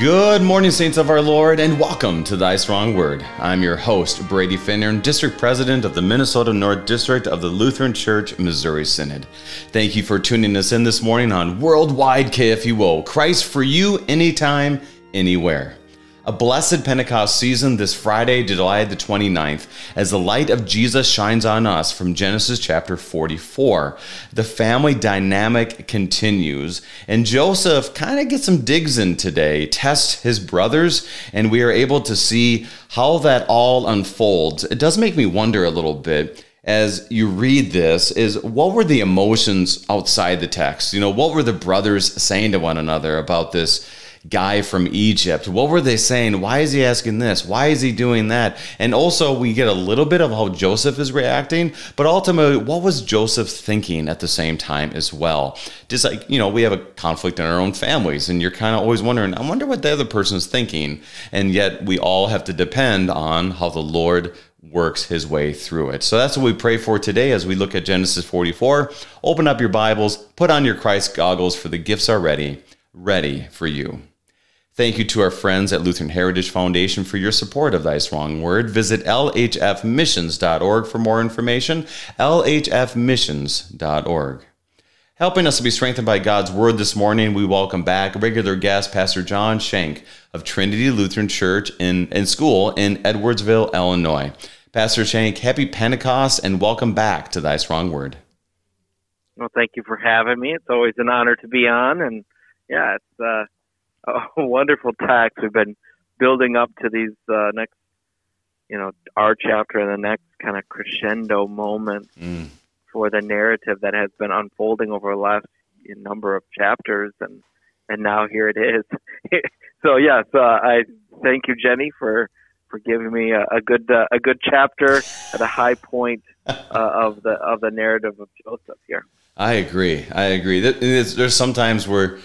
Good morning, saints of our Lord, and welcome to Thy Strong Word. I'm your host, Brady Finnern, District President of the Minnesota North District of the Lutheran Church Missouri Synod. Thank you for tuning us in this morning on Worldwide KFUO. Christ for you, anytime, anywhere a blessed Pentecost season this Friday, July the 29th, as the light of Jesus shines on us from Genesis chapter 44. The family dynamic continues, and Joseph kind of gets some digs in today, tests his brothers, and we are able to see how that all unfolds. It does make me wonder a little bit as you read this is what were the emotions outside the text? You know, what were the brothers saying to one another about this guy from Egypt. What were they saying? Why is he asking this? Why is he doing that? And also, we get a little bit of how Joseph is reacting, but ultimately, what was Joseph thinking at the same time as well? Just like, you know, we have a conflict in our own families, and you're kind of always wondering, I wonder what the other person's thinking. And yet, we all have to depend on how the Lord works his way through it. So that's what we pray for today as we look at Genesis 44. Open up your Bibles, put on your Christ goggles, for the gifts are ready, ready for you. Thank you to our friends at Lutheran Heritage Foundation for your support of Thy Strong Word. Visit lhfmissions.org for more information. lhfmissions.org. Helping us to be strengthened by God's Word this morning, we welcome back regular guest Pastor John Shank of Trinity Lutheran Church in, in school in Edwardsville, Illinois. Pastor Shank, happy Pentecost and welcome back to Thy Strong Word. Well, thank you for having me. It's always an honor to be on, and yeah, it's uh, a wonderful text. We've been building up to these uh, next, you know, our chapter and the next kind of crescendo moment mm. for the narrative that has been unfolding over the last number of chapters, and and now here it is. so yes, uh, I thank you, Jenny, for for giving me a, a good uh, a good chapter at a high point uh, of the of the narrative of Joseph here. I agree. I agree. There's sometimes where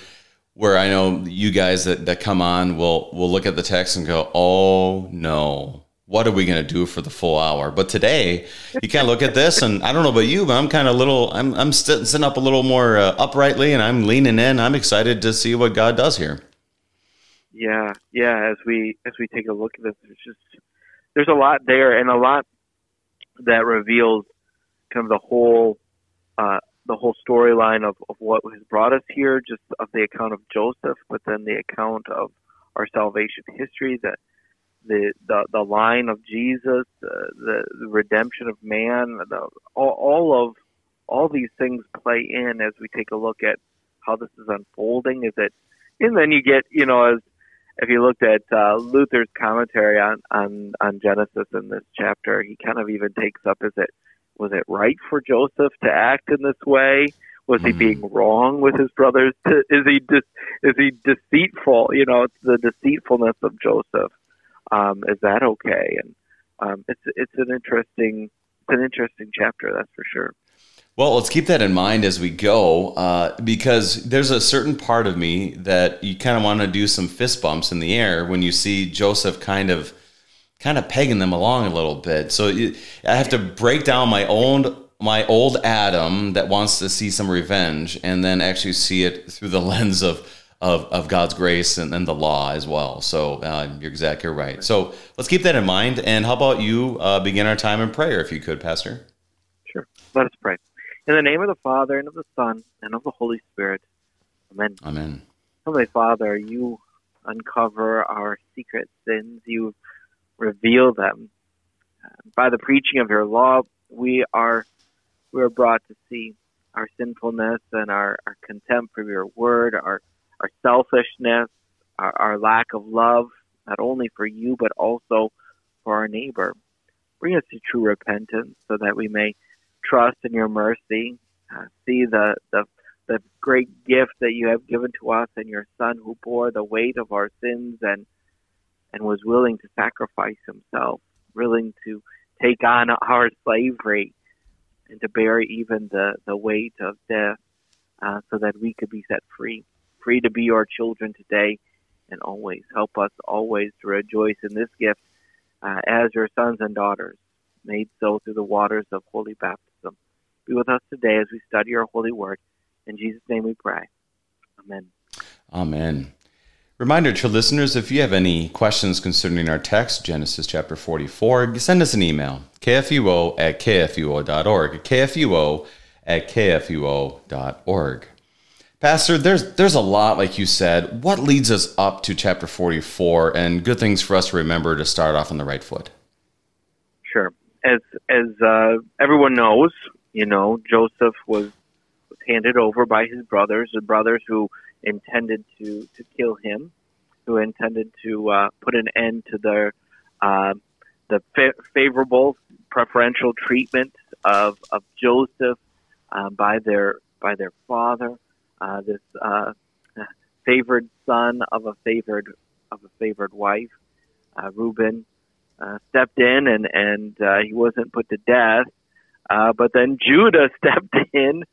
where I know you guys that, that come on will will look at the text and go, "Oh no, what are we going to do for the full hour?" But today, you kind of look at this, and I don't know about you, but I'm kind of little. I'm I'm sitting up a little more uh, uprightly, and I'm leaning in. I'm excited to see what God does here. Yeah, yeah. As we as we take a look at this, there's just there's a lot there, and a lot that reveals kind of the whole uh, the whole storyline of, of what has brought us here, just of the account of Joseph, but then the account of our salvation history, the the the, the line of Jesus, the, the, the redemption of man, the, all, all of all these things play in as we take a look at how this is unfolding. Is it, and then you get you know as if you looked at uh, Luther's commentary on, on on Genesis in this chapter, he kind of even takes up is it was it right for Joseph to act in this way? Was he being mm-hmm. wrong with his brothers? Is he dis, is he deceitful? You know, it's the deceitfulness of Joseph. Um, is that okay? And um, it's it's an interesting it's an interesting chapter, that's for sure. Well, let's keep that in mind as we go, uh, because there's a certain part of me that you kind of want to do some fist bumps in the air when you see Joseph kind of kind of pegging them along a little bit. So I have to break down my own my old Adam that wants to see some revenge, and then actually see it through the lens of of, of God's grace and, and the law as well. So uh, you're exactly right. So let's keep that in mind. And how about you uh, begin our time in prayer, if you could, Pastor? Sure. Let us pray. In the name of the Father and of the Son and of the Holy Spirit. Amen. Amen. Heavenly Father, you uncover our secret sins. You reveal them. By the preaching of your law, we are we are brought to see our sinfulness and our, our contempt for your word, our our selfishness, our, our lack of love, not only for you but also for our neighbor. Bring us to true repentance so that we may trust in your mercy, uh, see the, the the great gift that you have given to us and your Son who bore the weight of our sins and and was willing to sacrifice himself, willing to take on our slavery and to bear even the, the weight of death uh, so that we could be set free, free to be your children today and always. Help us always to rejoice in this gift uh, as your sons and daughters, made so through the waters of holy baptism. Be with us today as we study your holy word. In Jesus' name we pray. Amen. Amen. Reminder to listeners if you have any questions concerning our text, Genesis chapter 44, send us an email, kfuo at kfuo.org, kfuo at kfuo.org. Pastor, there's there's a lot, like you said. What leads us up to chapter 44 and good things for us to remember to start off on the right foot? Sure. As as uh, everyone knows, you know, Joseph was, was handed over by his brothers, the brothers who intended to, to kill him, who intended to uh, put an end to their uh, the fa- favorable preferential treatment of of Joseph uh, by their by their father, uh, this uh, favored son of a favored of a favored wife. Uh, Reuben stepped in and and he wasn't put to death, but then Judah stepped in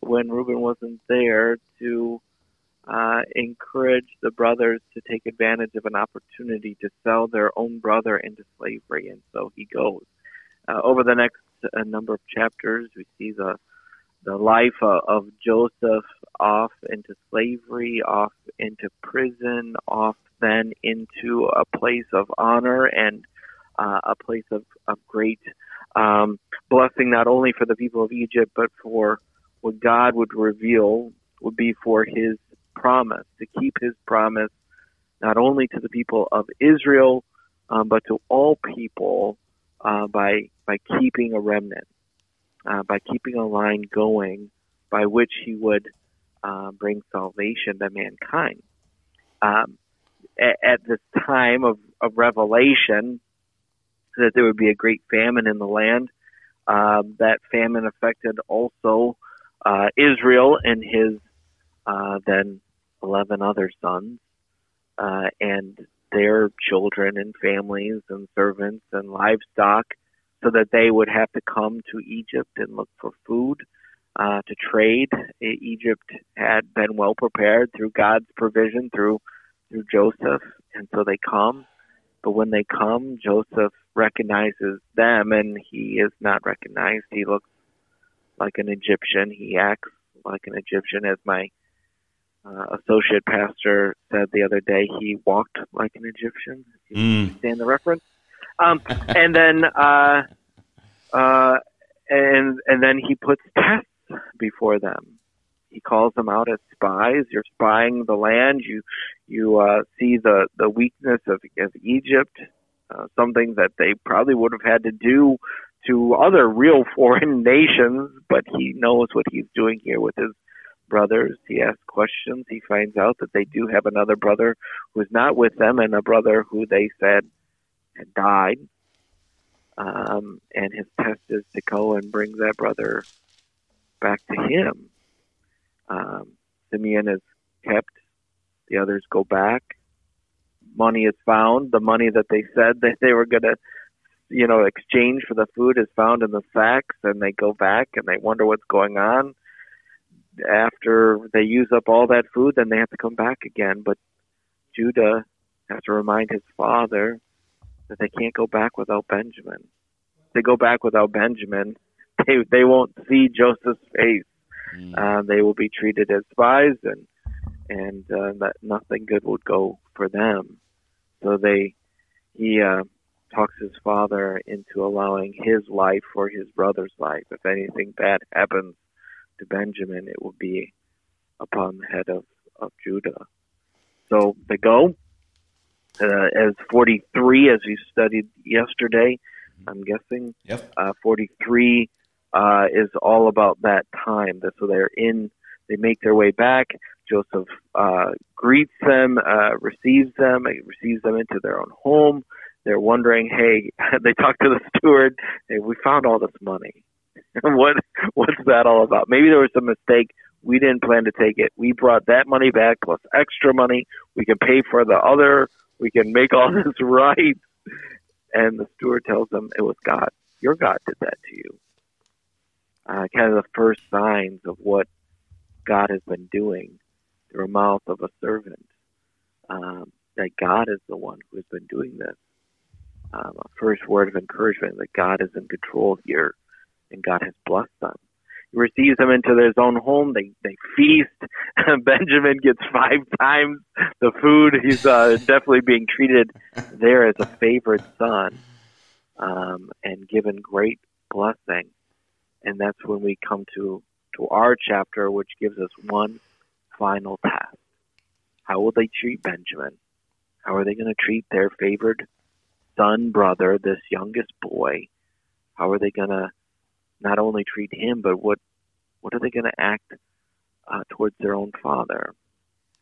when Reuben wasn't there to uh, encourage the brothers to take advantage of an opportunity to sell their own brother into slavery, and so he goes. Uh, over the next uh, number of chapters, we see the the life of, of Joseph off into slavery, off into prison, off then into a place of honor and uh, a place of, of great um, blessing, not only for the people of Egypt, but for what God would reveal would be for his promise, to keep his promise not only to the people of Israel, um, but to all people uh, by, by keeping a remnant, uh, by keeping a line going by which he would uh, bring salvation to mankind. Um, at, at this time of, of revelation, that there would be a great famine in the land. Uh, that famine affected also uh, Israel and his uh, then 11 other sons, uh, and their children and families and servants and livestock, so that they would have to come to Egypt and look for food uh, to trade. Egypt had been well prepared through God's provision through through Joseph, and so they come. But when they come, Joseph recognizes them, and he is not recognized. He looks like an Egyptian. He acts like an Egyptian, as my uh, associate pastor said the other day. He walked like an Egyptian. If you mm. understand the reference? Um, and then, uh, uh, and and then he puts tests before them. He calls them out as spies. You're spying the land. You you uh, see the the weakness of, of Egypt, uh, something that they probably would have had to do to other real foreign nations, but he knows what he's doing here with his brothers. He asks questions. He finds out that they do have another brother who's not with them and a brother who they said had died. Um, and his test is to go and bring that brother back to him. Um, Simeon is kept. The others go back. Money is found. The money that they said that they were going to you know, exchange for the food is found in the sacks, and they go back and they wonder what's going on. After they use up all that food, then they have to come back again. But Judah has to remind his father that they can't go back without Benjamin. If they go back without Benjamin, they they won't see Joseph's face. Mm. Uh, they will be treated as spies, and and uh, that nothing good would go for them. So they he uh, talks his father into allowing his life for his brother's life. If anything bad happens to Benjamin, it will be upon the head of, of Judah. So they go uh, as 43, as we studied yesterday. I'm guessing. Yep. Uh, 43 uh, is all about that time. That so they're in. They make their way back. Joseph uh, greets them, uh, receives them, receives them into their own home they're wondering, hey, they talk to the steward, hey, we found all this money. what what's that all about? Maybe there was a mistake. We didn't plan to take it. We brought that money back plus extra money. We can pay for the other. We can make all this right. And the steward tells them it was God. Your God did that to you. Uh, kind of the first signs of what God has been doing through the mouth of a servant. Um, that God is the one who has been doing this um, a first word of encouragement that God is in control here and God has blessed them. He receives them into his own home. They they feast. Benjamin gets five times the food. He's uh, definitely being treated there as a favored son, um, and given great blessing. And that's when we come to to our chapter, which gives us one final task. How will they treat Benjamin? How are they going to treat their favored son, brother, this youngest boy? How are they going to not only treat him, but what what are they going to act uh, towards their own father?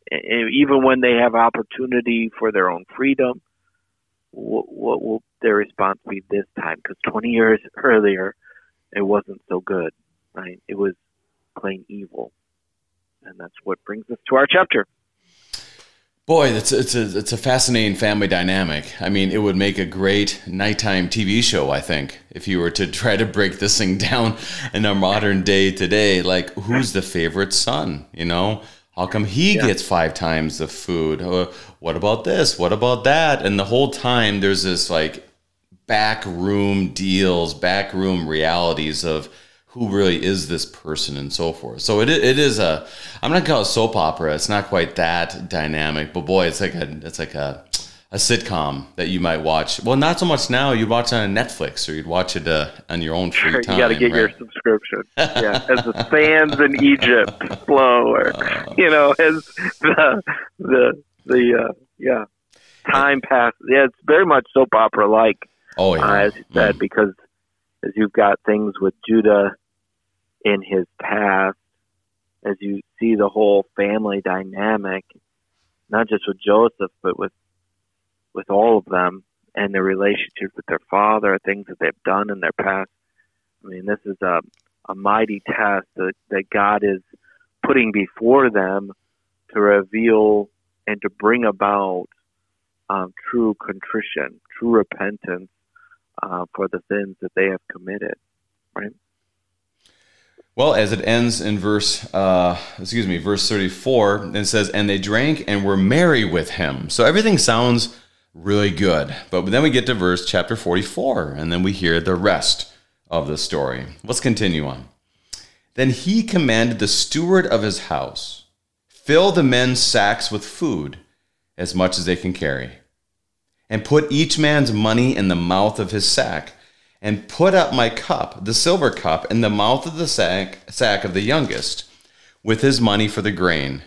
And even when they have opportunity for their own freedom, what, what will their response be this time? Because 20 years earlier, it wasn't so good, right? It was plain evil, and that's what brings us to our chapter. Boy, it's it's a it's a fascinating family dynamic. I mean, it would make a great nighttime TV show. I think if you were to try to break this thing down in our modern day today, like who's the favorite son? You know, how come he yeah. gets five times the food? Uh, what about this? What about that? And the whole time there's this like back room deals, back room realities of who really is this person and so forth. So it it is a I'm not gonna call it soap opera. It's not quite that dynamic, but boy, it's like a it's like a a sitcom that you might watch. Well, not so much now. You'd watch it on Netflix or you'd watch it uh, on your own free time. you got to get right? your subscription. yeah, as the sands in Egypt flow, or uh, you know, as the the the uh, yeah time passes. Yeah, it's very much soap opera like. Oh yeah, uh, as you said, mm. because as you've got things with Judah in his past as you see the whole family dynamic, not just with Joseph, but with with all of them and their relationship with their father, things that they've done in their past. I mean, this is a a mighty test that, that God is putting before them to reveal and to bring about um, true contrition, true repentance uh, for the sins that they have committed. Right. Well, as it ends in verse, uh, excuse me, verse 34, it says, And they drank and were merry with him. So everything sounds really good. But then we get to verse chapter 44, and then we hear the rest of the story. Let's continue on. Then he commanded the steward of his house, Fill the men's sacks with food, as much as they can carry, and put each man's money in the mouth of his sack and put up my cup, the silver cup, in the mouth of the sack, sack of the youngest, with his money for the grain.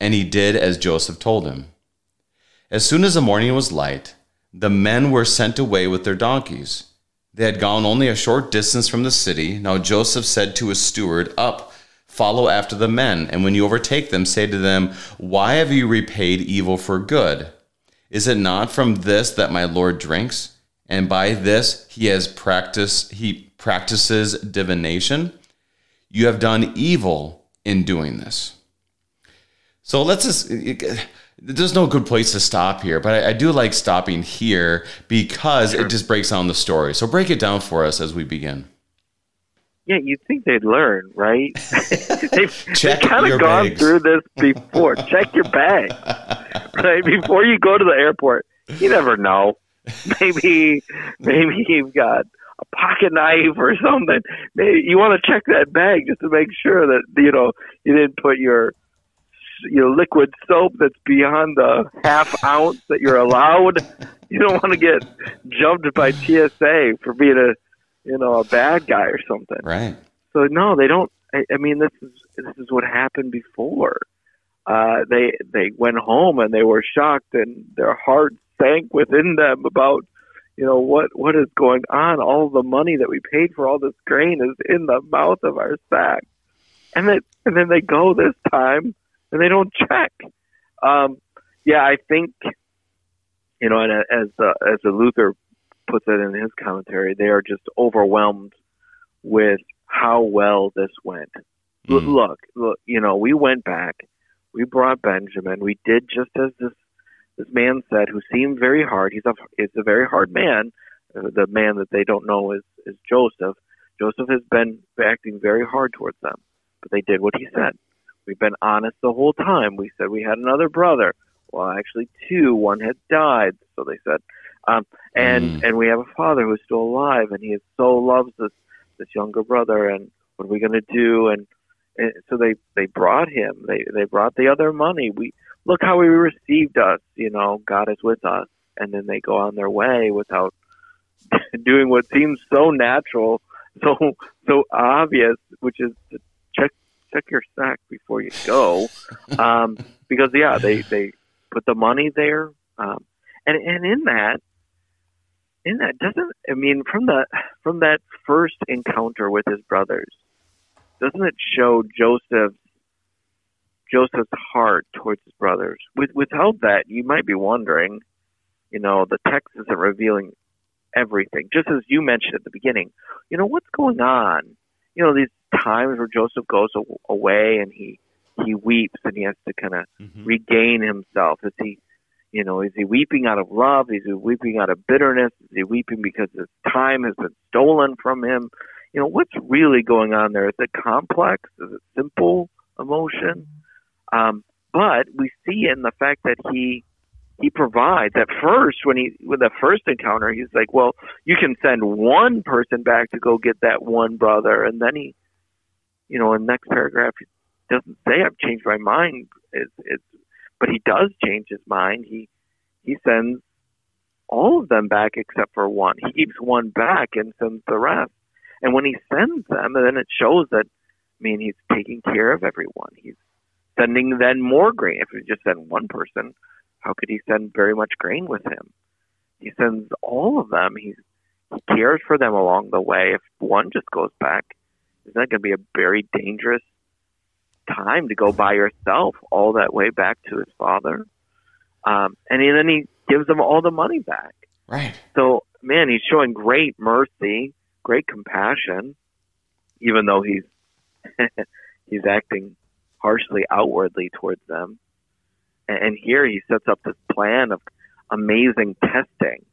And he did as Joseph told him. As soon as the morning was light, the men were sent away with their donkeys. They had gone only a short distance from the city. Now Joseph said to his steward, Up, follow after the men, and when you overtake them, say to them, Why have you repaid evil for good? Is it not from this that my Lord drinks? And by this he has practiced he practices divination you have done evil in doing this so let's just there's no good place to stop here but I, I do like stopping here because sure. it just breaks down the story so break it down for us as we begin yeah, you'd think they'd learn, right? they've, they've kind of gone bags. through this before. Check your bag, right? Before you go to the airport. You never know. maybe maybe you've got a pocket knife or something. Maybe you want to check that bag just to make sure that you know you didn't put your your liquid soap that's beyond the half ounce that you're allowed. You don't want to get jumped by TSA for being a you know a bad guy or something. Right. So no, they don't. I, I mean, this is this is what happened before. Uh, they they went home and they were shocked and their hearts sank within them about you know what what is going on. All the money that we paid for all this grain is in the mouth of our sack. And then and then they go this time and they don't check. Um yeah i think you know and as uh, as the luther puts it in his commentary they are just overwhelmed with how well this went. Mm. look look you know we went back. We brought benjamin. We did just as this this man said, who seemed very hard. He's a is a very hard man. Uh, the man that they don't know is is Joseph. Joseph has been acting very hard towards them, but they did what he said. We've been honest the whole time. We said we had another brother. Well, actually, two. One had died, so they said. Um, and mm. and we have a father who's still alive, and he so loves this this younger brother. And what are we going to do? And, and so they they brought him. They they brought the other money. We look how he received us. You know, God is with us. And then they go on their way without doing what seems so natural, so so obvious, which is to check check your sack before you go, um, because yeah, they they put the money there, um, and and in that in that doesn't I mean from the from that first encounter with his brothers, doesn't it show Joseph's Joseph's heart towards his brothers? With, without that, you might be wondering, you know, the text isn't revealing everything. Just as you mentioned at the beginning, you know, what's going on? You know, these times where Joseph goes away and he he weeps and he has to kind of mm-hmm. regain himself. Is he, you know, is he weeping out of love? Is he weeping out of bitterness? Is he weeping because his time has been stolen from him? You know, what's really going on there? Is it complex? Is it simple emotion? Um, but we see in the fact that he he provides. At first, when he with the first encounter, he's like, "Well, you can send one person back to go get that one brother," and then he, you know, in the next paragraph, he doesn't say, "I've changed my mind." It's, it's but he does change his mind. He he sends all of them back except for one. He keeps one back and sends the rest. And when he sends them, and then it shows that, I mean, he's taking care of everyone. He's sending then more grain. If he just send one person, how could he send very much grain with him? He sends all of them. He's, he cares for them along the way. If one just goes back, isn't that going to be a very dangerous time to go by yourself all that way back to his father? Um, and he, then he gives them all the money back. Right. So, man, he's showing great mercy, great compassion, even though he's he's acting harshly outwardly towards them. And here he sets up this plan of amazing testing,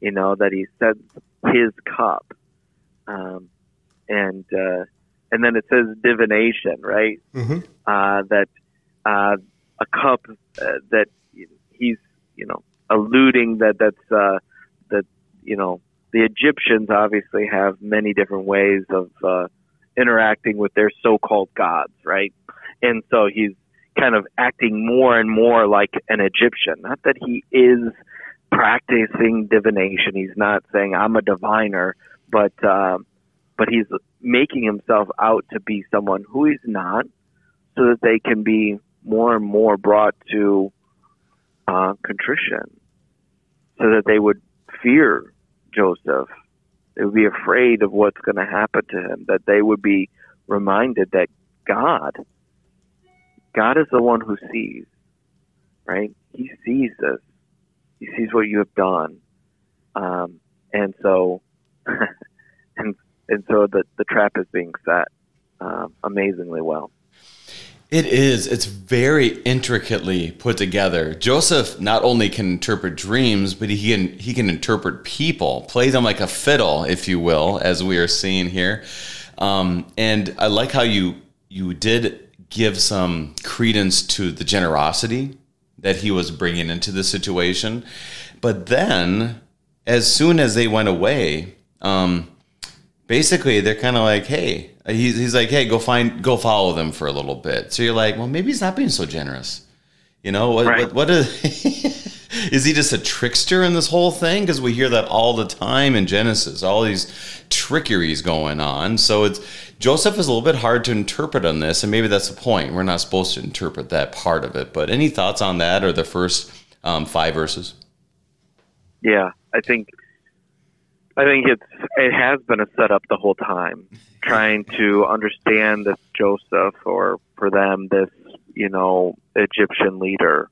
you know, that he sets his cup. Um, and, uh, and then it says divination, right? Mm-hmm. Uh, that, uh, a cup uh, that he's, you know, alluding that that's, uh, that, you know, the Egyptians obviously have many different ways of, uh, interacting with their so-called gods, right? And so he's kind of acting more and more like an Egyptian. Not that he is practicing divination. He's not saying I'm a diviner, but uh, but he's making himself out to be someone who he's not, so that they can be more and more brought to uh, contrition, so that they would fear Joseph. They would be afraid of what's going to happen to him. That they would be reminded that God God is the one who sees, right? He sees this. He sees what you have done, um, and so, and and so the the trap is being set um, amazingly well. It is. It's very intricately put together. Joseph not only can interpret dreams, but he can he can interpret people, play them like a fiddle, if you will, as we are seeing here. Um, and I like how you you did give some credence to the generosity that he was bringing into the situation. But then, as soon as they went away, um, basically they're kind of like, "Hey," he's, he's like, "Hey, go find, go follow them for a little bit." So you're like, "Well, maybe he's not being so generous." You know what? Right. What, what is, is he just a trickster in this whole thing? Because we hear that all the time in Genesis, all these trickeries going on. So it's Joseph is a little bit hard to interpret on this, and maybe that's the point. We're not supposed to interpret that part of it. But any thoughts on that or the first um, five verses? Yeah, I think I think it's it has been a setup the whole time, trying to understand this Joseph or for them this you know Egyptian leader,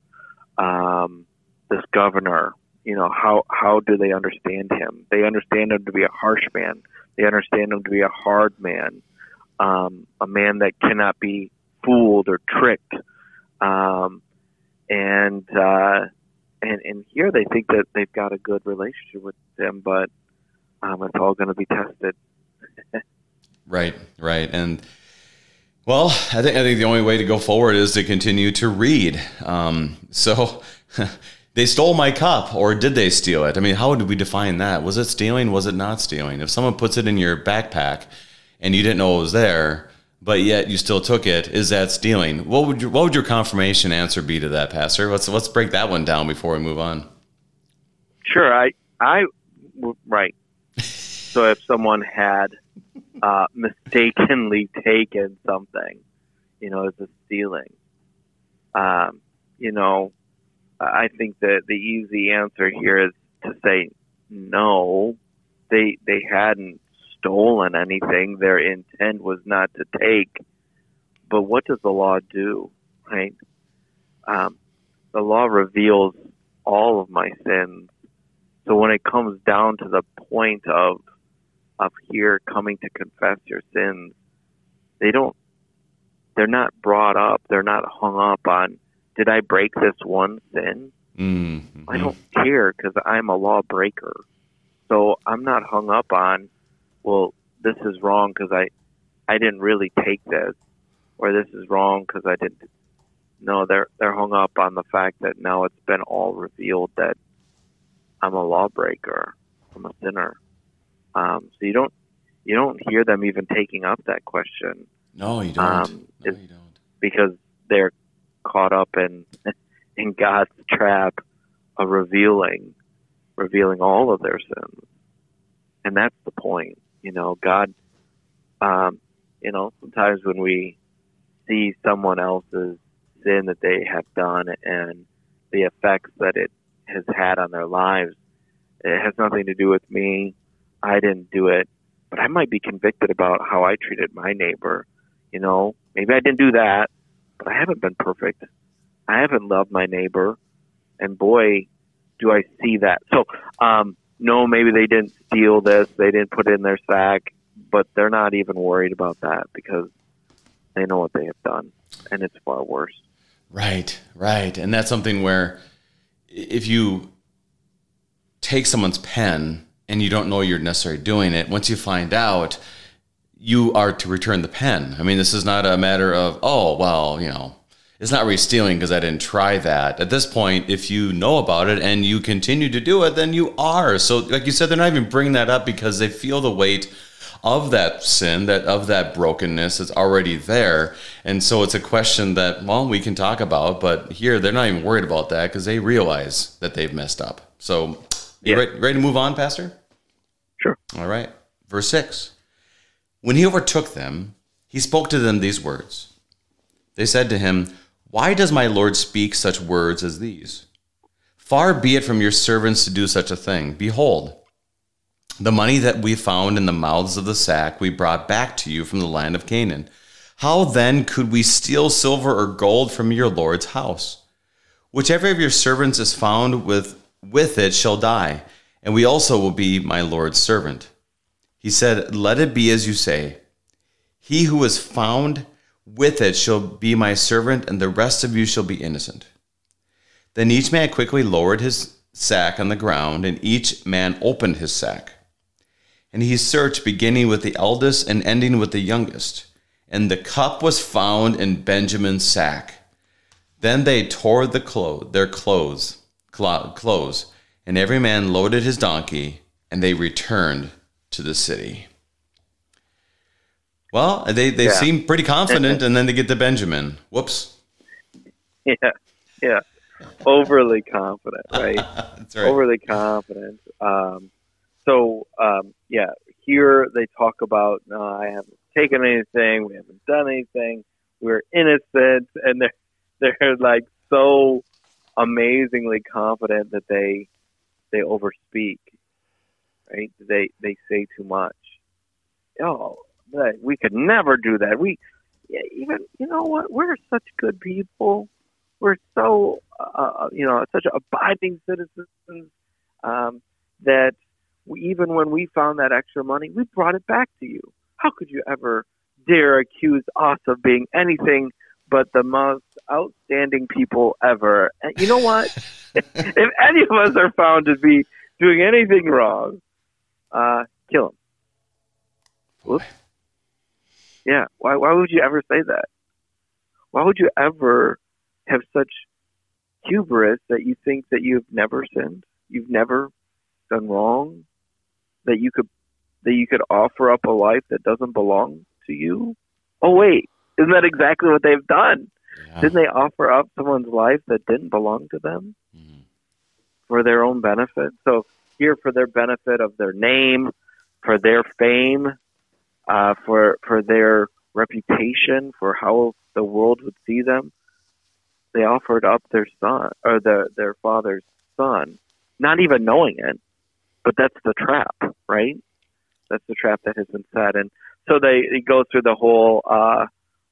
um, this governor. You know how how do they understand him? They understand him to be a harsh man. They understand him to be a hard man um, a man that cannot be fooled or tricked. Um, and, uh, and, and here they think that they've got a good relationship with him, but um, it's all going to be tested. right, right. And, well, I think I think the only way to go forward is to continue to read. Um, so they stole my cup, or did they steal it? I mean, how would we define that? Was it stealing? Was it not stealing? If someone puts it in your backpack and you didn't know it was there, but yet you still took it. Is that stealing? What would your, what would your confirmation answer be to that, Pastor? Let's let's break that one down before we move on. Sure, I I right. so if someone had uh, mistakenly taken something, you know, as a stealing, um, you know, I think that the easy answer here is to say no. They they hadn't stolen anything. Their intent was not to take. But what does the law do? Right? Um, the law reveals all of my sins. So when it comes down to the point of of here coming to confess your sins, they don't. They're not brought up. They're not hung up on. Did I break this one sin? Mm-hmm. I don't care because I'm a lawbreaker. So I'm not hung up on well, this is wrong because I, I didn't really take this, or this is wrong because I didn't. No, they're they're hung up on the fact that now it's been all revealed that I'm a lawbreaker, I'm a sinner. Um, so you don't you don't hear them even taking up that question. No, you don't. Um, no, you don't. Because they're caught up in in God's trap of revealing revealing all of their sins. And that's the point. You know, God, um, you know, sometimes when we see someone else's sin that they have done and the effects that it has had on their lives, it has nothing to do with me. I didn't do it, but I might be convicted about how I treated my neighbor. You know, maybe I didn't do that, but I haven't been perfect. I haven't loved my neighbor, and boy, do I see that. So, um, no, maybe they didn't steal this, they didn't put it in their sack, but they're not even worried about that because they know what they have done, and it's far worse. Right, right, and that's something where if you take someone's pen and you don't know you're necessarily doing it, once you find out, you are to return the pen. I mean, this is not a matter of oh well, you know, it's not really stealing because I didn't try that. At this point, if you know about it and you continue to do it, then you are. So, like you said, they're not even bringing that up because they feel the weight of that sin, that of that brokenness is already there. And so it's a question that, well, we can talk about, but here they're not even worried about that because they realize that they've messed up. So, you yeah. ready, ready to move on, Pastor? Sure. All right. Verse 6 When he overtook them, he spoke to them these words. They said to him, why does my Lord speak such words as these? Far be it from your servants to do such a thing. Behold, the money that we found in the mouths of the sack we brought back to you from the land of Canaan. How then could we steal silver or gold from your Lord's house? Whichever of your servants is found with, with it shall die, and we also will be my Lord's servant. He said, Let it be as you say. He who is found with it shall be my servant, and the rest of you shall be innocent. Then each man quickly lowered his sack on the ground, and each man opened his sack. And he searched, beginning with the eldest and ending with the youngest. And the cup was found in Benjamin's sack. Then they tore the clothes, their clothes, clothes, and every man loaded his donkey, and they returned to the city. Well, they, they yeah. seem pretty confident, and then they get to Benjamin. Whoops. Yeah, yeah. Overly confident, right? That's right. Overly confident. Um, so, um, yeah, here they talk about, no, I haven't taken anything, we haven't done anything, we're innocent, and they're, they're like so amazingly confident that they they overspeak, right? They they say too much. Oh, but we could never do that. We even you know what? We're such good people. We're so uh, uh, you know such abiding citizens um, that we, even when we found that extra money, we brought it back to you. How could you ever dare accuse us of being anything but the most outstanding people ever? And you know what? if any of us are found to be doing anything wrong, uh, kill him. Whoops. Yeah. Why why would you ever say that? Why would you ever have such hubris that you think that you've never sinned, you've never done wrong, that you could that you could offer up a life that doesn't belong to you? Oh, wait, isn't that exactly what they've done? Yeah. Didn't they offer up someone's life that didn't belong to them mm-hmm. for their own benefit? So, here for their benefit of their name, for their fame, uh, for for their reputation, for how the world would see them, they offered up their son or their their father's son, not even knowing it. But that's the trap, right? That's the trap that has been set, and so they, they go through the whole uh,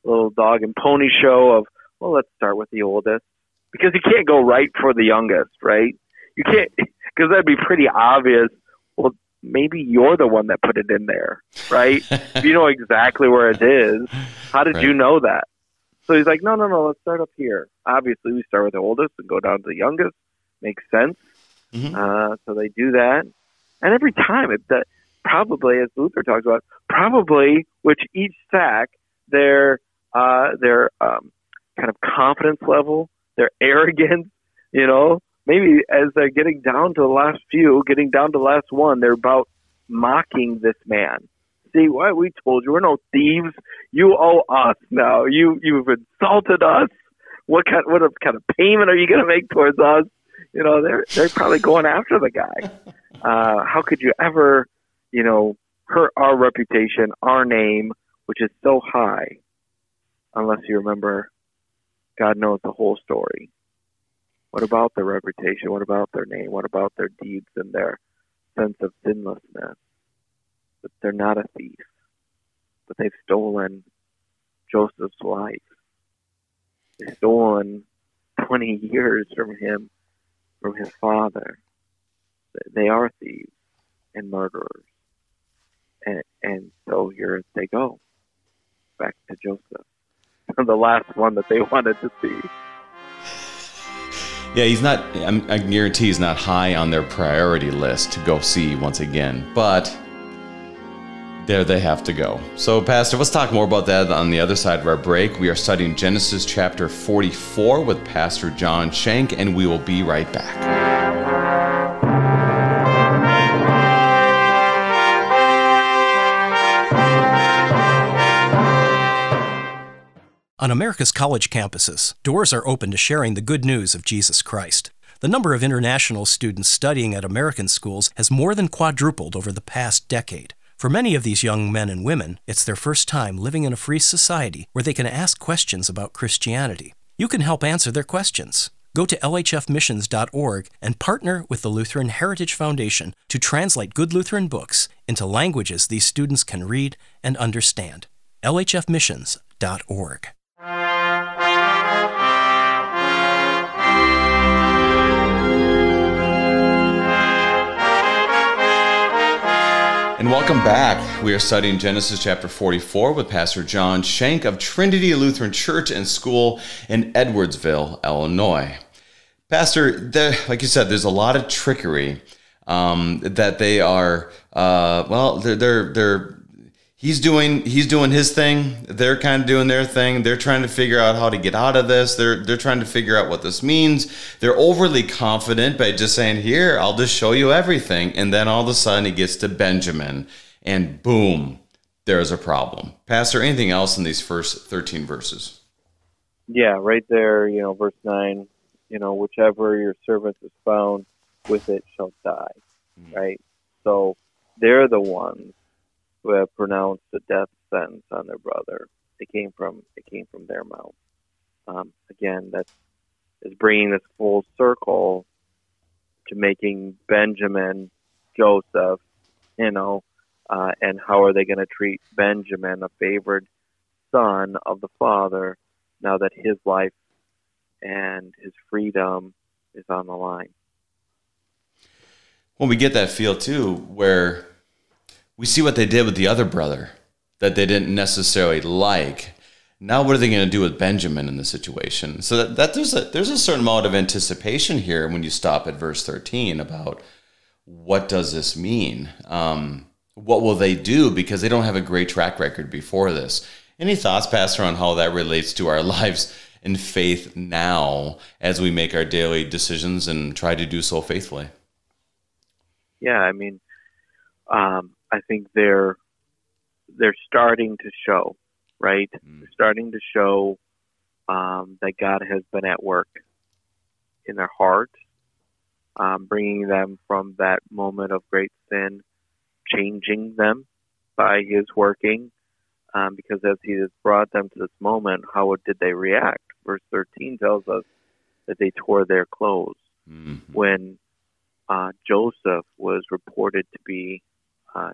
little dog and pony show of well, let's start with the oldest because you can't go right for the youngest, right? You can't because that'd be pretty obvious. Well, maybe you're the one that put it in there, right? you know exactly where it is, how did right. you know that? So he's like, no, no, no, let's start up here. Obviously, we start with the oldest and go down to the youngest. Makes sense. Mm-hmm. Uh, so they do that, and every time it that probably, as Luther talks about, probably which each sack their uh, their um, kind of confidence level, their arrogance, you know, maybe as they're getting down to the last few, getting down to the last one, they're about mocking this man. See, what we told you, we're no thieves. You owe us now. You you've insulted us. What kind what kind of payment are you going to make towards us? You know, they're they're probably going after the guy. Uh, how could you ever, you know, hurt our reputation, our name, which is so high, unless you remember, God knows the whole story. What about their reputation? What about their name? What about their deeds and their sense of sinlessness? They're not a thief, but they've stolen Joseph's life. They've stolen 20 years from him, from his father. They are thieves and murderers. And, and so here they go, back to Joseph, the last one that they wanted to see. Yeah, he's not. I guarantee he's not high on their priority list to go see once again. But there they have to go. So, Pastor, let's talk more about that on the other side of our break. We are studying Genesis chapter 44 with Pastor John Shank, and we will be right back. On America's college campuses, doors are open to sharing the good news of Jesus Christ. The number of international students studying at American schools has more than quadrupled over the past decade. For many of these young men and women, it's their first time living in a free society where they can ask questions about Christianity. You can help answer their questions. Go to lhfmissions.org and partner with the Lutheran Heritage Foundation to translate good Lutheran books into languages these students can read and understand. lhfmissions.org. And welcome back. We are studying Genesis chapter 44 with Pastor John Shank of Trinity Lutheran Church and School in Edwardsville, Illinois. Pastor, there, like you said, there's a lot of trickery um, that they are. Uh, well, they're they're they're he's doing he's doing his thing. They're kind of doing their thing. They're trying to figure out how to get out of this. They're they're trying to figure out what this means. They're overly confident by just saying here i'll just show you everything. And then all of a sudden he gets to benjamin and boom there's a problem. Pastor anything else in these first 13 verses? Yeah right there you know verse 9 you know whichever your servant is found with it shall die mm-hmm. right? So they're the ones have pronounced a death sentence on their brother. It came from it came from their mouth. Um, again, that is bringing this full circle to making Benjamin Joseph, you know, uh, and how are they going to treat Benjamin, a favored son of the father, now that his life and his freedom is on the line. Well, we get that feel too, where we see what they did with the other brother that they didn't necessarily like. Now, what are they going to do with Benjamin in the situation? So that, that there's a there's a certain amount of anticipation here when you stop at verse 13 about what does this mean? Um, what will they do? Because they don't have a great track record before this. Any thoughts, Pastor, on how that relates to our lives in faith now as we make our daily decisions and try to do so faithfully? Yeah, I mean, um, I think they're they're starting to show, right? Mm. They're starting to show um, that God has been at work in their heart, um, bringing them from that moment of great sin, changing them by His working. Um, because as He has brought them to this moment, how did they react? Verse 13 tells us that they tore their clothes Mhm. when uh, Joseph was reported to be uh,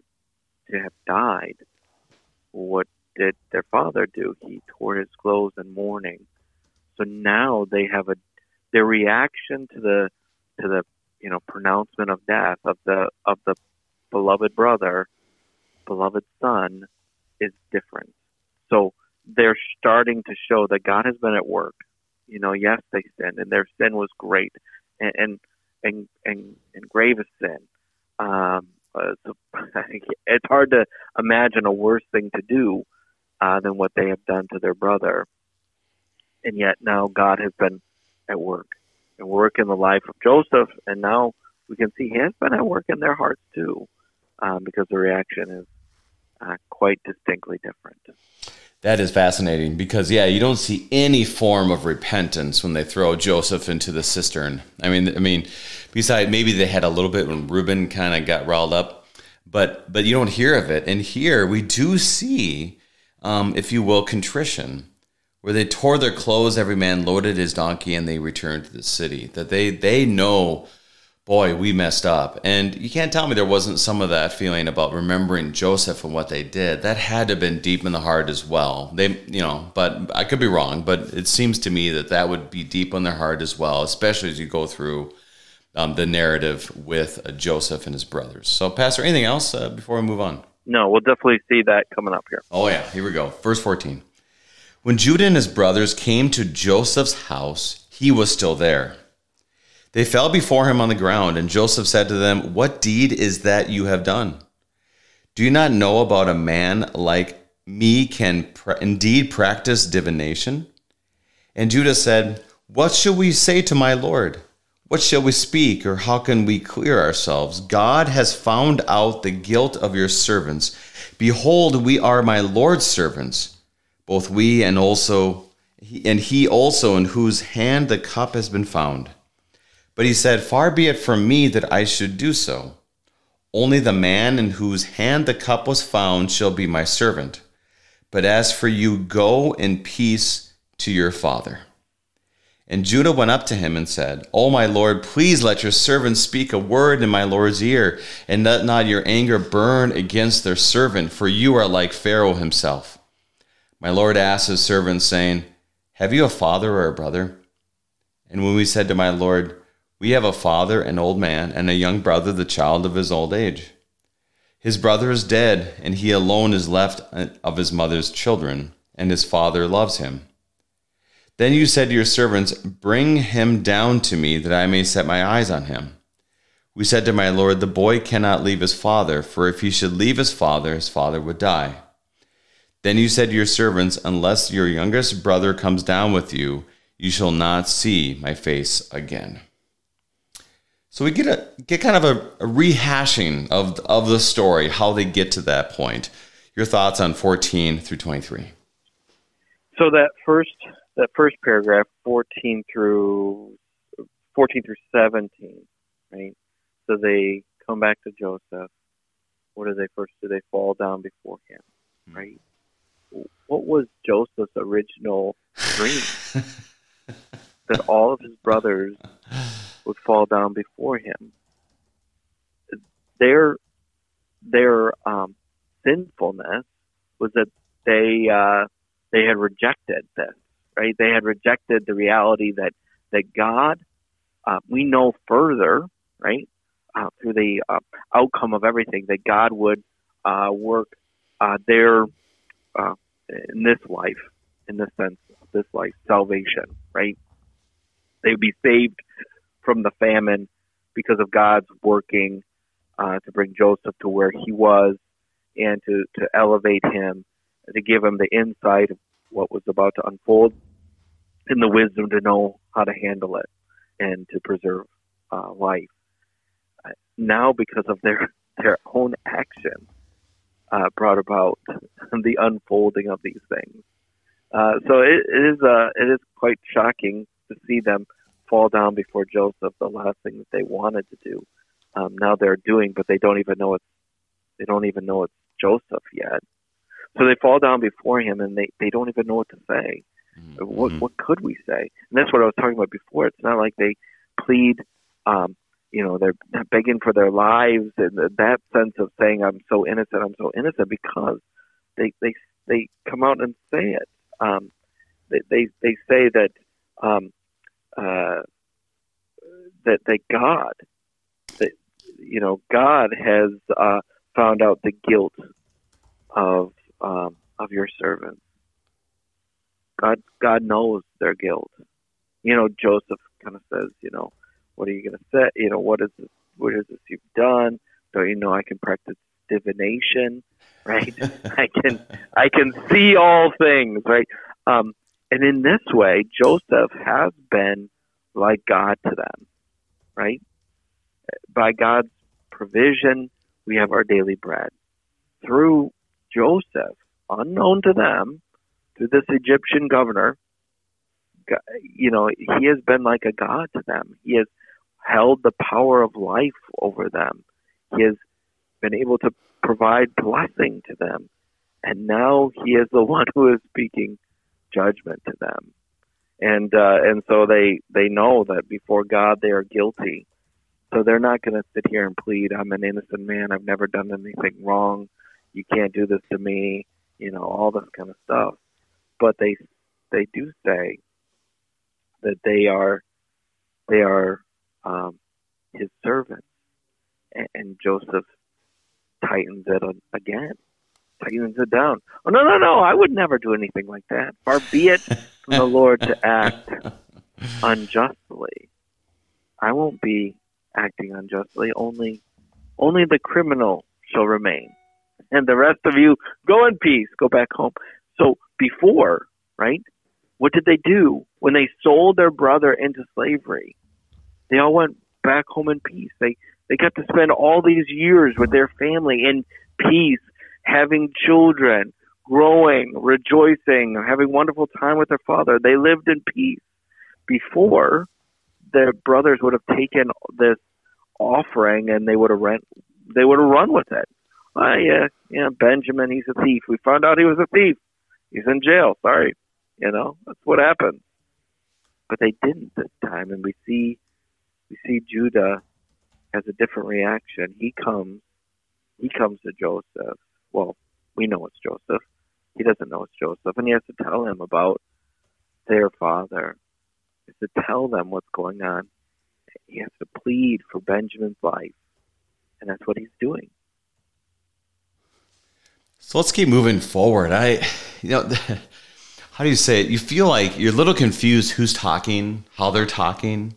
to have died. What did their father do? He tore his clothes in mourning. So now they have a their reaction to the to the you know pronouncement of death of the of the beloved brother, beloved son, is different. So they're starting to show that God has been at work. You know, yes, they sinned, and their sin was great, and and and and, and grave sin. I think it's hard to imagine a worse thing to do uh, than what they have done to their brother. And yet now God has been at work and work in the life of Joseph, and now we can see He has been at work in their hearts too, um, because the reaction is uh, quite distinctly different. That is fascinating because yeah, you don't see any form of repentance when they throw Joseph into the cistern. I mean, I mean, besides maybe they had a little bit when Reuben kind of got riled up, but but you don't hear of it. And here we do see, um, if you will, contrition, where they tore their clothes, every man loaded his donkey, and they returned to the city. That they they know boy, we messed up. And you can't tell me there wasn't some of that feeling about remembering Joseph and what they did. That had to have been deep in the heart as well. They, you know, but I could be wrong, but it seems to me that that would be deep in their heart as well, especially as you go through um, the narrative with uh, Joseph and his brothers. So, Pastor, anything else uh, before we move on? No, we'll definitely see that coming up here. Oh, yeah, here we go. Verse 14. When Judah and his brothers came to Joseph's house, he was still there. They fell before him on the ground, and Joseph said to them, What deed is that you have done? Do you not know about a man like me can indeed practice divination? And Judah said, What shall we say to my Lord? What shall we speak, or how can we clear ourselves? God has found out the guilt of your servants. Behold, we are my Lord's servants, both we and also and he also in whose hand the cup has been found. But he said, Far be it from me that I should do so. Only the man in whose hand the cup was found shall be my servant. But as for you, go in peace to your father. And Judah went up to him and said, O my Lord, please let your servant speak a word in my Lord's ear, and let not your anger burn against their servant, for you are like Pharaoh himself. My Lord asked his servant, saying, Have you a father or a brother? And when we said to my Lord, We have a father, an old man, and a young brother, the child of his old age. His brother is dead, and he alone is left uh, of his mother's children, and his father loves him. Then you said to your servants, Bring him down to me, that I may set my eyes on him. We said to my Lord, The boy cannot leave his father, for if he should leave his father, his father would die. Then you said to your servants, Unless your youngest brother comes down with you, you shall not see my face again. So we get a get kind of a, a, rehashing of of the story, how they get to that point. Your thoughts on 14 through 23. So that first that first paragraph, 14 through 14 through 17, right? So they come back to Joseph. What do they first do? They fall down before him, right? What was Joseph's original dream? that all of his brothers would fall down before him. Their their um, sinfulness was that they uh, they had rejected this, right? They had rejected the reality that that God, uh, we know further, right, uh, through the uh, outcome of everything, that God would uh, work uh, their in this life, in the sense of this life, salvation, right? They would be saved from the famine because of God's working uh, to bring Joseph to where he was and to, to elevate him, to give him the insight of what was about to unfold and the wisdom to know how to handle it and to preserve uh, life. Uh, now, because of their their own actions, uh, brought about the unfolding of these things. Uh, so it, it is uh, it is quite shocking to see them fall down before Joseph, the last thing that they wanted to do. Um, now they're doing, but they don't even know it's they don't even know it's Joseph yet. So they fall down before him, and they they don't even know what to say. Mm-hmm. What what could we say? And that's what I was talking about before. It's not like they plead, um, you know, they're begging for their lives and that sense of saying I'm so innocent, I'm so innocent because they they they come out and say it. Um, they, they they say that um, uh, that that God that you know God has uh, found out the guilt of um, of your servants. God God knows their guilt. You know, Joseph kind of says, you know, what are you going to say? You know, what is this? What is this you've done? Don't you know I can practice divination? Right? I can I can see all things. Right? Um, and in this way, Joseph has been like God to them. Right? By God's provision, we have our daily bread. Through Joseph, unknown to them, to this Egyptian governor, you know, he has been like a god to them. He has held the power of life over them. He has been able to provide blessing to them. And now he is the one who is speaking judgment to them. And uh, and so they they know that before God they are guilty. So they're not going to sit here and plead, "I'm an innocent man. I've never done anything wrong. You can't do this to me." You know all this kind of stuff. But they they do say that they are they are um, his servants, and, and Joseph tightens it again, tightens it down. Oh no no no! I would never do anything like that. Far be it from the Lord to act unjustly. I won't be acting unjustly. Only only the criminal shall remain, and the rest of you go in peace. Go back home. So before, right? What did they do when they sold their brother into slavery? They all went back home in peace. They they got to spend all these years with their family in peace, having children, growing, rejoicing, having wonderful time with their father. They lived in peace. Before, their brothers would have taken this offering and they would have rent they would have run with it. Oh yeah, yeah, Benjamin, he's a thief. We found out he was a thief. He's in jail. Sorry. You know, that's what happened. But they didn't this time, and we see we see Judah has a different reaction. He comes he comes to Joseph. Well, we know it's Joseph. He doesn't know it's Joseph, and he has to tell him about their father. He has to tell them what's going on. He has to plead for Benjamin's life, and that's what he's doing. So let's keep moving forward. I, you know, how do you say it? You feel like you're a little confused who's talking, how they're talking.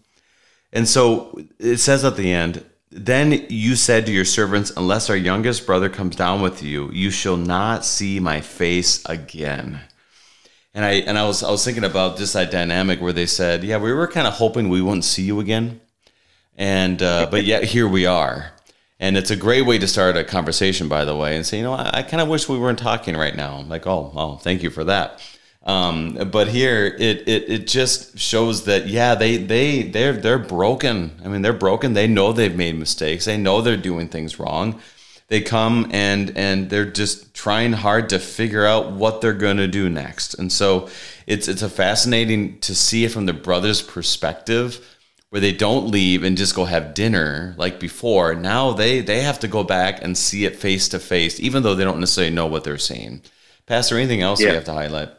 And so it says at the end, then you said to your servants, Unless our youngest brother comes down with you, you shall not see my face again. And I and I was I was thinking about just that dynamic where they said, Yeah, we were kind of hoping we wouldn't see you again. And uh, but yet here we are. And it's a great way to start a conversation, by the way, and say, you know, I, I kind of wish we weren't talking right now. I'm like, oh, oh, thank you for that. Um, but here it, it it just shows that yeah they they they're they're broken. I mean they're broken. They know they've made mistakes. They know they're doing things wrong. They come and and they're just trying hard to figure out what they're going to do next. And so it's it's a fascinating to see it from the brothers' perspective where they don't leave and just go have dinner like before. Now they they have to go back and see it face to face, even though they don't necessarily know what they're seeing. Pastor, anything else yeah. you have to highlight?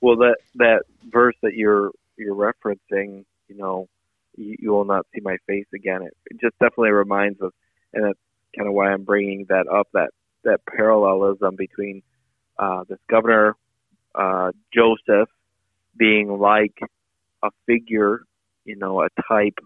Well, that that verse that you're you're referencing, you know, you, you will not see my face again. It, it just definitely reminds us, and that's kind of why I'm bringing that up. That that parallelism between uh, this governor uh, Joseph being like a figure, you know, a type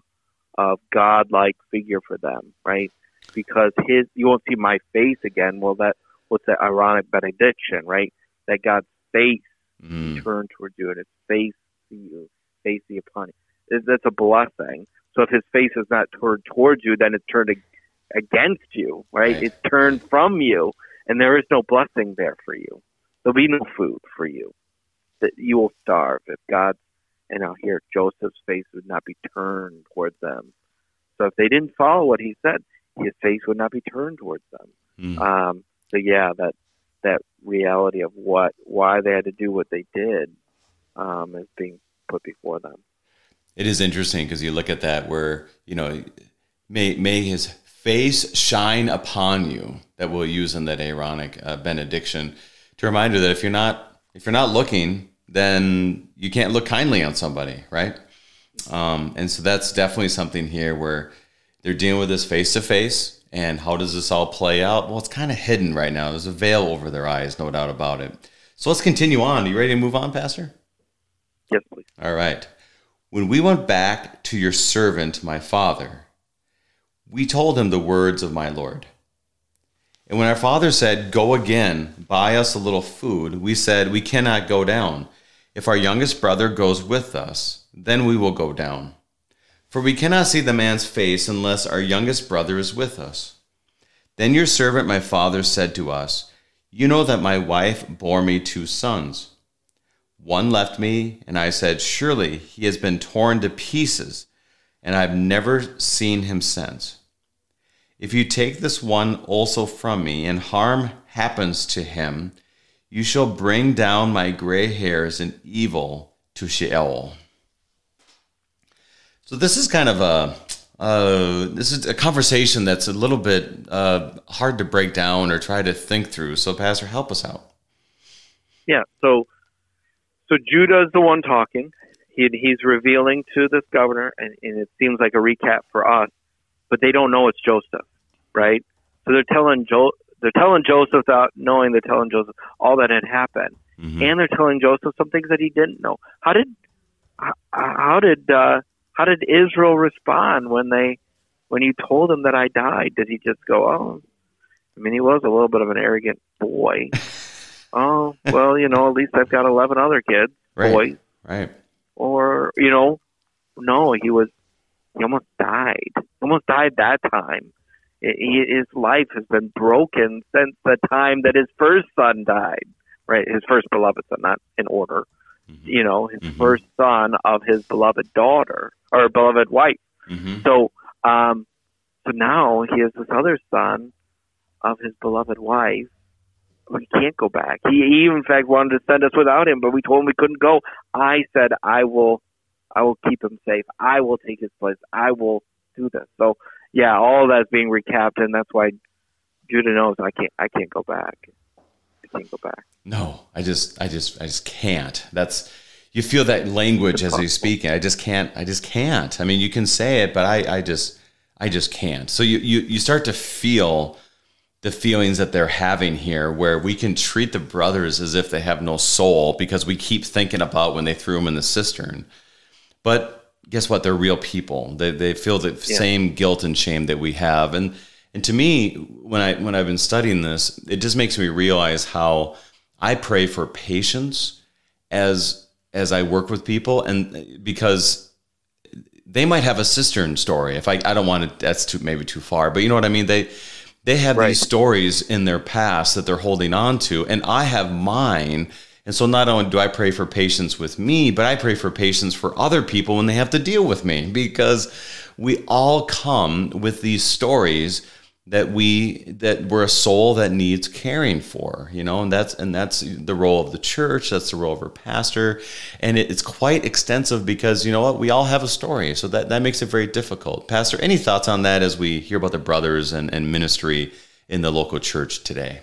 of God-like figure for them, right? Because his, you won't see my face again. Well, that what's that Aaronic benediction, right? That God's face mm. turn towards you and his face see you, face see upon you. That's a blessing. So if his face is not turned towards you, then it's turned against you, right? right? It's turned from you. and there is no blessing there for you. There'll be no food for you. That you will starve if God, and now here Joseph's face would not be turned towards them. So if they didn't follow what he said, his face would not be turned towards them. Mm. Um, so yeah, that that reality of what why they had to do what they did um, is being put before them. It is interesting because you look at that where you know may may his face shine upon you that we'll use in that Aaronic uh, benediction to remind you that if you're not if you're not looking, then you can't look kindly on somebody, right? Um, and so that's definitely something here where they're dealing with this face to face. And how does this all play out? Well, it's kind of hidden right now. There's a veil over their eyes, no doubt about it. So let's continue on. Are you ready to move on, Pastor? Yes, please. All right. When we went back to your servant, my father, we told him the words of my Lord. And when our father said, Go again, buy us a little food, we said, We cannot go down. If our youngest brother goes with us, then we will go down. For we cannot see the man's face unless our youngest brother is with us. Then your servant, my father, said to us, You know that my wife bore me two sons. One left me, and I said, Surely he has been torn to pieces, and I have never seen him since. If you take this one also from me, and harm happens to him, you shall bring down my gray hairs in evil to Sheol. So this is kind of a uh, this is a conversation that's a little bit uh, hard to break down or try to think through. So, Pastor, help us out. Yeah. So, so Judah is the one talking. He, he's revealing to this governor, and, and it seems like a recap for us, but they don't know it's Joseph, right? So they're telling jo- they're telling Joseph without knowing they're telling Joseph all that had happened, mm-hmm. and they're telling Joseph some things that he didn't know. How did how, how did uh, how did Israel respond when they when you told him that I died? Did he just go, "Oh"? I mean, he was a little bit of an arrogant boy. oh well, you know, at least I've got eleven other kids, right. boys, right? Or you know, no, he was. He almost died. He almost died that time. His life has been broken since the time that his first son died. Right, his first beloved son, not in order mm-hmm. you know, his mm-hmm. first son of his beloved daughter or beloved wife. Mm-hmm. So, um, so now he has this other son of his beloved wife. He can't go back. He, he in fact wanted to send us without him, but we told him we couldn't go. I said, I will, I will keep him safe. I will take his place. I will do this. So, yeah, all that's being recapped, and that's why Judah knows I can't, I can't go back. I can't go back. No, I just, I just, I just can't. That's you feel that language as he's speaking. I just can't. I just can't. I mean, you can say it, but I, I just, I just can't. So you, you, you start to feel the feelings that they're having here, where we can treat the brothers as if they have no soul because we keep thinking about when they threw them in the cistern. But guess what? They're real people. They, they feel the yeah. same guilt and shame that we have. And and to me, when I when I've been studying this, it just makes me realize how I pray for patience as as I work with people, and because they might have a cistern story. If I I don't want to, that's too maybe too far, but you know what I mean. They they have right. these stories in their past that they're holding on to, and I have mine. And so not only do I pray for patience with me, but I pray for patience for other people when they have to deal with me because we all come with these stories that we that we're a soul that needs caring for you know and that's and that's the role of the church that's the role of our pastor. And it, it's quite extensive because you know what we all have a story so that that makes it very difficult. Pastor any thoughts on that as we hear about the brothers and, and ministry in the local church today?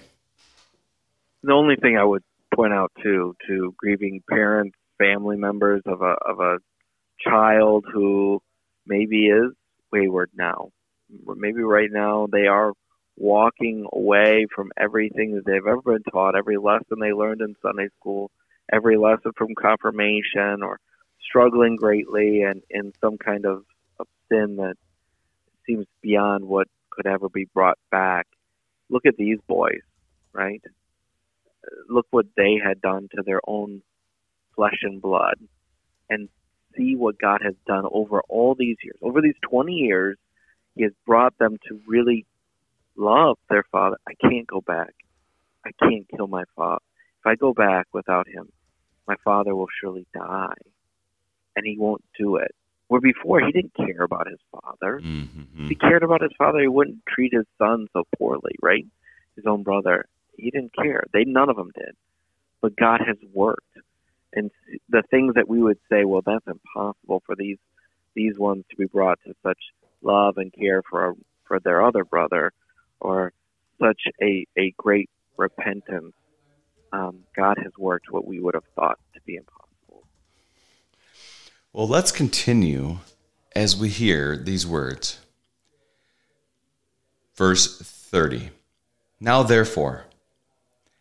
The only thing i would point out too to grieving parents family members of a of a child who maybe is wayward now maybe right now they are walking away from everything that they've ever been taught, every lesson they learned in Sunday school, every lesson from confirmation, or struggling greatly and in some kind of, of sin that seems beyond what could ever be brought back. Look at these boys, right? Look what they had done to their own flesh and blood, and see what God has done over all these years. Over these 20 years, he has brought them to really love their father. I can't go back. I can't kill my father. If I go back without him, my father will surely die. And he won't do it. Where before he didn't care about his father. Mm-hmm. If he cared about his father, he wouldn't treat his son so poorly, right? His own brother. He didn't care. They none of them did. But God has worked. And the things that we would say, well, that's impossible for these these ones to be brought to such love and care for for their other brother, or such a a great repentance. Um, God has worked what we would have thought to be impossible. Well, let's continue as we hear these words. Verse 30. Now, therefore,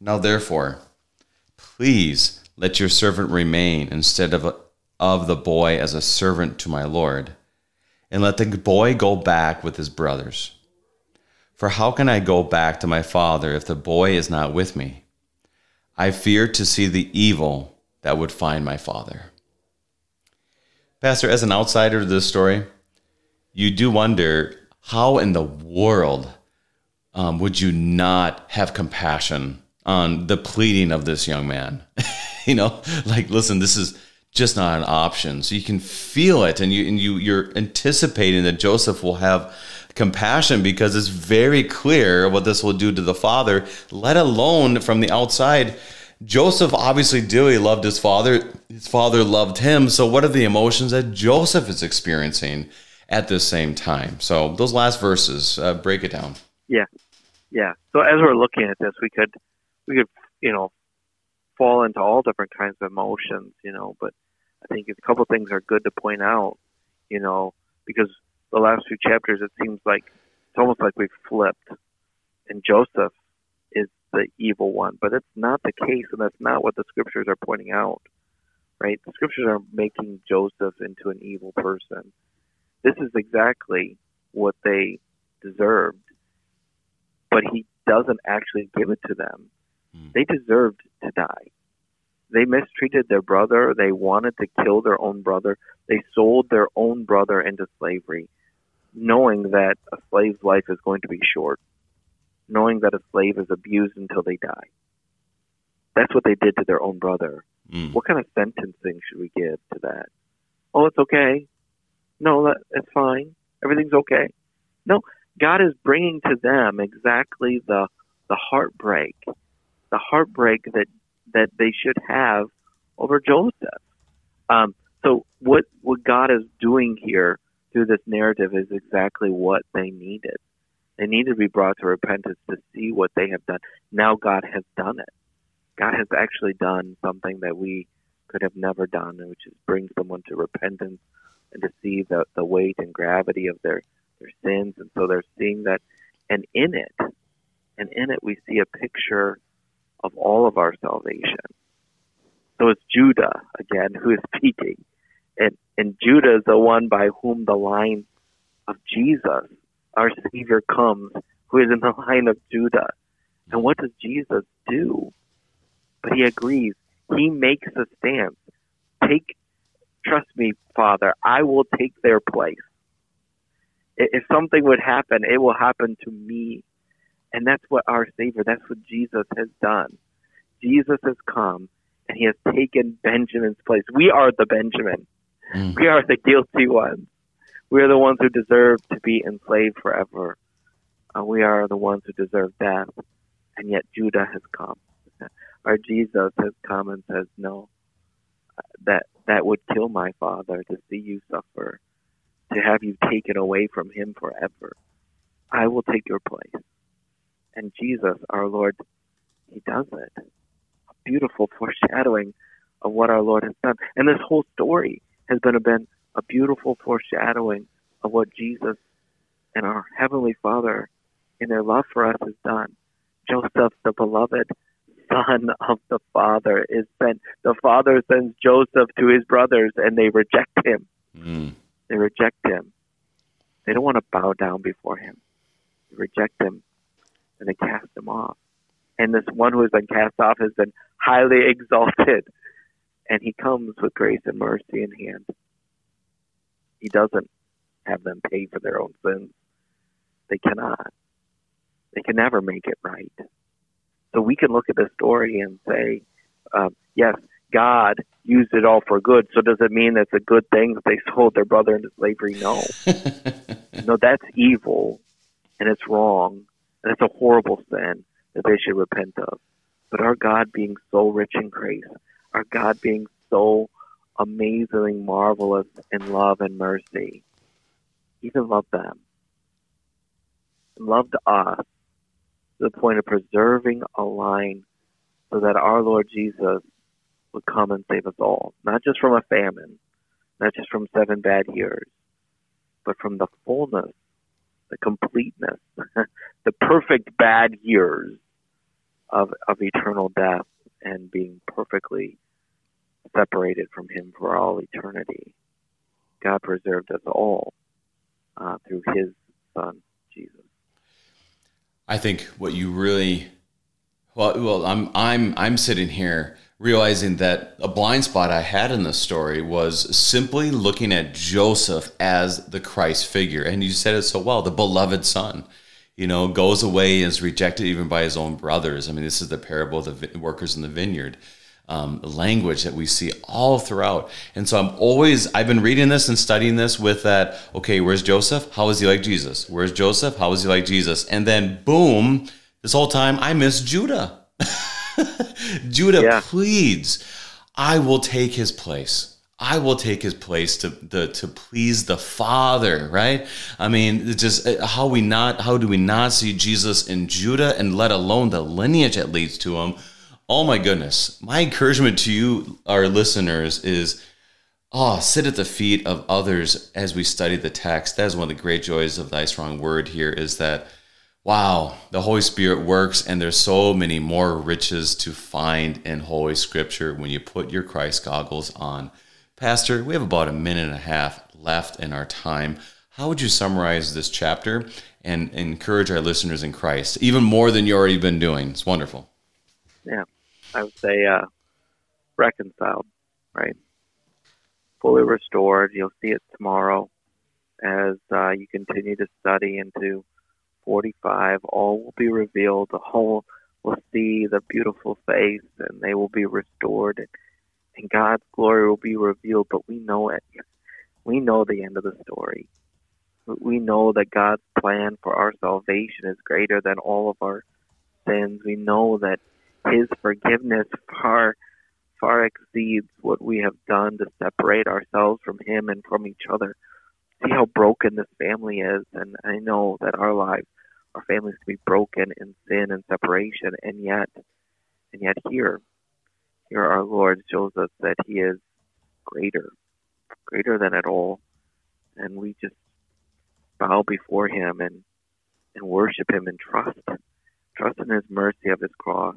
Now therefore, please let your servant remain instead of, of the boy as a servant to my Lord, and let the boy go back with his brothers. For how can I go back to my father if the boy is not with me? I fear to see the evil that would find my father. Pastor, as an outsider to this story, you do wonder how in the world um, would you not have compassion on the pleading of this young man? you know, like, listen, this is just not an option. So you can feel it, and you and you you're anticipating that Joseph will have compassion because it's very clear what this will do to the father, let alone from the outside. Joseph obviously dearly loved his father. His father loved him. So, what are the emotions that Joseph is experiencing at the same time? So, those last verses, uh, break it down. Yeah, yeah. So, as we're looking at this, we could, we could, you know, fall into all different kinds of emotions, you know. But I think a couple things are good to point out, you know, because the last few chapters, it seems like it's almost like we've flipped, and Joseph is the evil one, but it's not the case, and that's not what the scriptures are pointing out. Right? The scriptures are making Joseph into an evil person. This is exactly what they deserved, but he doesn't actually give it to them. Mm. They deserved to die. They mistreated their brother. They wanted to kill their own brother. They sold their own brother into slavery, knowing that a slave's life is going to be short, knowing that a slave is abused until they die. That's what they did to their own brother. Mm. What kind of sentencing should we give to that? Oh, it's okay. No, that, it's fine. Everything's okay. No, God is bringing to them exactly the the heartbreak, the heartbreak that that they should have over Joseph. Um, so what what God is doing here through this narrative is exactly what they needed. They needed to be brought to repentance to see what they have done. Now God has done it. God has actually done something that we could have never done, which is bring someone to repentance and to see the, the weight and gravity of their, their sins. And so they're seeing that. And in it, and in it, we see a picture of all of our salvation. So it's Judah again who is speaking. And, and Judah is the one by whom the line of Jesus, our Savior, comes, who is in the line of Judah. And what does Jesus do? But he agrees. He makes a stance. Take, trust me, Father, I will take their place. If something would happen, it will happen to me and that's what our Savior, that's what Jesus has done. Jesus has come and he has taken Benjamin's place. We are the Benjamin. Mm. We are the guilty ones. We are the ones who deserve to be enslaved forever. Uh, we are the ones who deserve death. And yet Judah has come. Our Jesus has come and says, No, that that would kill my father to see you suffer, to have you taken away from him forever. I will take your place. And Jesus, our Lord, He does it. A beautiful foreshadowing of what our Lord has done. And this whole story has been a, been a beautiful foreshadowing of what Jesus and our Heavenly Father, in their love for us, has done. Joseph, the beloved son of the father is sent. The father sends Joseph to his brothers, and they reject him. Mm. They reject him. They don't want to bow down before him. They reject him, and they cast him off. And this one who has been cast off has been highly exalted, and he comes with grace and mercy in hand. He doesn't have them pay for their own sins. They cannot. They can never make it right. So we can look at this story and say, uh, yes, God used it all for good. So does it mean it's a good thing that they sold their brother into slavery? No. no, that's evil and it's wrong and it's a horrible sin that they should repent of. But our God being so rich in grace, our God being so amazingly marvelous in love and mercy, He even loved them, loved us to the point of preserving a line so that our Lord Jesus would come and save us all, not just from a famine, not just from seven bad years, but from the fullness, the completeness, the perfect bad years of, of eternal death and being perfectly separated from Him for all eternity. God preserved us all uh, through His Son, Jesus. I think what you really well, well, I'm I'm I'm sitting here realizing that a blind spot I had in the story was simply looking at Joseph as the Christ figure, and you said it so well, the beloved son. You know, goes away and is rejected even by his own brothers. I mean, this is the parable of the workers in the vineyard um, language that we see all throughout. And so I'm always, I've been reading this and studying this with that, okay, where's Joseph? How is he like Jesus? Where's Joseph? How is he like Jesus? And then boom, this whole time I miss Judah. Judah yeah. pleads, I will take his place. I will take his place to the to please the Father, right? I mean, just uh, how we not how do we not see Jesus in Judah and let alone the lineage that leads to him? Oh my goodness. My encouragement to you, our listeners, is oh, sit at the feet of others as we study the text. That is one of the great joys of thy strong word here is that wow, the Holy Spirit works and there's so many more riches to find in Holy Scripture when you put your Christ goggles on. Pastor, we have about a minute and a half left in our time. How would you summarize this chapter and encourage our listeners in Christ, even more than you already been doing? It's wonderful. Yeah. I would say uh, reconciled, right? Fully restored. You'll see it tomorrow as uh, you continue to study into 45. All will be revealed. The whole will see the beautiful face, and they will be restored, and, and God's glory will be revealed. But we know it. We know the end of the story. We know that God's plan for our salvation is greater than all of our sins. We know that his forgiveness far far exceeds what we have done to separate ourselves from him and from each other. See how broken this family is, and I know that our lives, our families can be broken in sin and separation, and yet, and yet here, here our Lord shows us that He is greater, greater than it all, and we just bow before Him and and worship Him and trust, trust in His mercy of His cross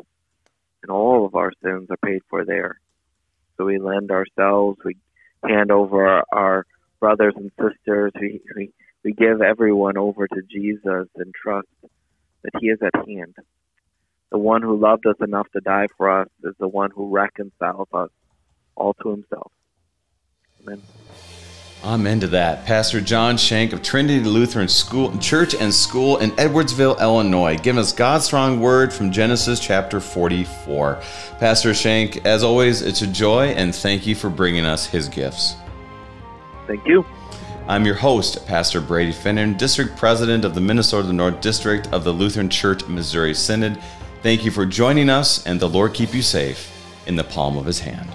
and all of our sins are paid for there. So we lend ourselves, we hand over our, our brothers and sisters, we, we, we give everyone over to Jesus and trust that He is at hand. The one who loved us enough to die for us is the one who reconciles us all to Himself. Amen. Amen to that. Pastor John Shank of Trinity Lutheran School, Church and School in Edwardsville, Illinois, giving us God's strong word from Genesis chapter 44. Pastor Shank, as always, it's a joy and thank you for bringing us his gifts. Thank you. I'm your host, Pastor Brady Finnern, District President of the Minnesota North District of the Lutheran Church Missouri Synod. Thank you for joining us, and the Lord keep you safe in the palm of his hand.